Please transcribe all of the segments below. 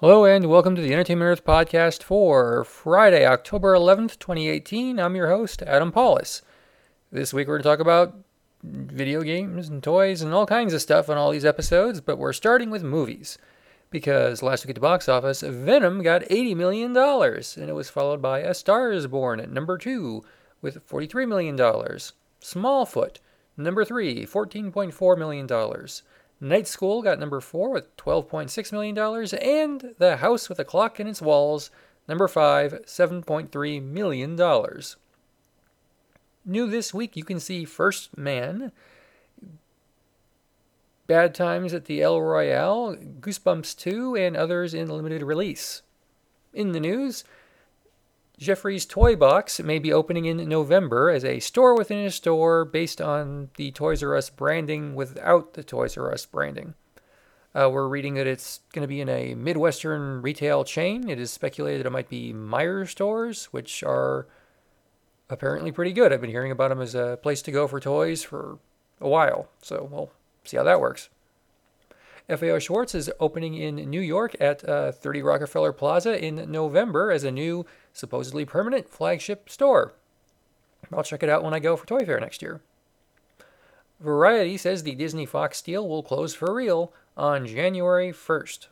Hello and welcome to the Entertainment Earth podcast for Friday, October 11th, 2018. I'm your host, Adam Pawlus. This week we're going to talk about video games and toys and all kinds of stuff on all these episodes, but we're starting with movies. Because last week at the box office, Venom got $80 million, and it was followed by A Star is Born at number 2 with $43 million. Smallfoot, number 3, $14.4 million. Night School got number four with $12.6 million, and The House with a Clock in Its Walls, number five, $7.3 million. New this week, you can see First Man, Bad Times at the El Royale, Goosebumps 2, and others in limited release. In the news, Geoffrey's Toy Box may be opening in November as a store within a store based on the Toys R Us branding without the Toys R Us branding. Uh, we're reading that it's going to be in a Midwestern retail chain. It is speculated that it might be Meijer stores, which are apparently pretty good. I've been hearing about them as a place to go for toys for a while. So we'll see how that works. FAO Schwarz is opening in New York at uh, 30 Rockefeller Plaza in November as a new, supposedly permanent flagship store. I'll check it out when I go for Toy Fair next year. Variety says the Disney Fox deal will close for real on January 1st.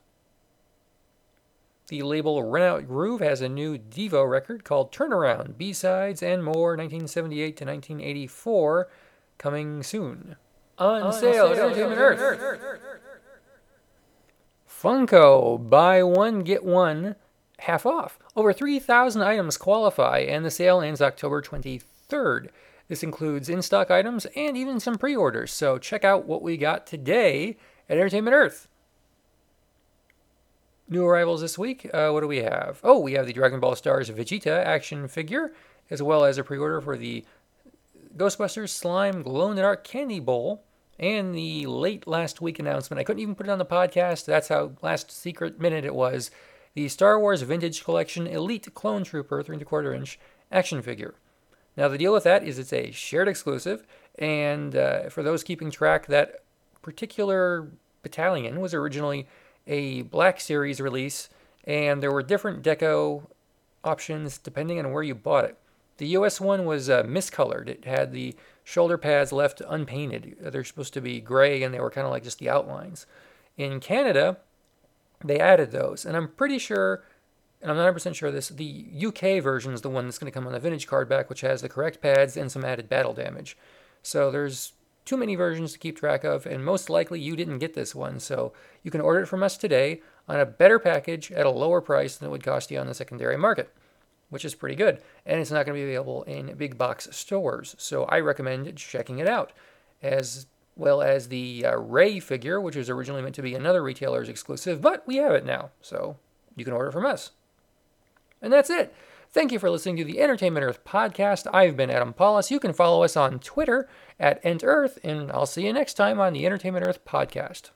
The label Runout Groove has a new Devo record called Turnaround, B-Sides and More 1978 to 1984 coming soon. On, on sale, at Entertainment Earth. Earth. Funko, buy one, get one half off. Over 3,000 items qualify, and the sale ends October 23rd. This includes in stock items and even some pre orders, so check out what we got today at Entertainment Earth. New arrivals this week, uh, what do we have? Oh, we have the Dragon Ball Stars Vegeta action figure, as well as a pre order for the Ghostbusters Slime Glow in the Dark Candy Bowl and the late last week announcement. I couldn't even put it on the podcast. That's how last secret minute it was. The Star Wars Vintage Collection Elite Clone Trooper 3 and quarter inch action figure. Now the deal with that is it's a shared exclusive, and uh, for those keeping track, that particular battalion was originally a Black Series release, and there were different deco options depending on where you bought it. The US one was uh, miscolored. It had the shoulder pads left unpainted. They're supposed to be gray and they were kind of like just the outlines. In Canada, they added those. And I'm pretty sure, and I'm not 100% sure this, the UK version is the one that's going to come on the vintage card back, which has the correct pads and some added battle damage. So there's too many versions to keep track of, and most likely you didn't get this one. So you can order it from us today on a better package at a lower price than it would cost you on the secondary market which is pretty good. And it's not going to be available in big box stores. So I recommend checking it out. As well as the uh, Rey figure, which was originally meant to be another retailer's exclusive, but we have it now. So you can order from us. And that's it. Thank you for listening to the Entertainment Earth podcast. I've been Adam Pawlus. You can follow us on Twitter at EntEarth, and I'll see you next time on the Entertainment Earth podcast.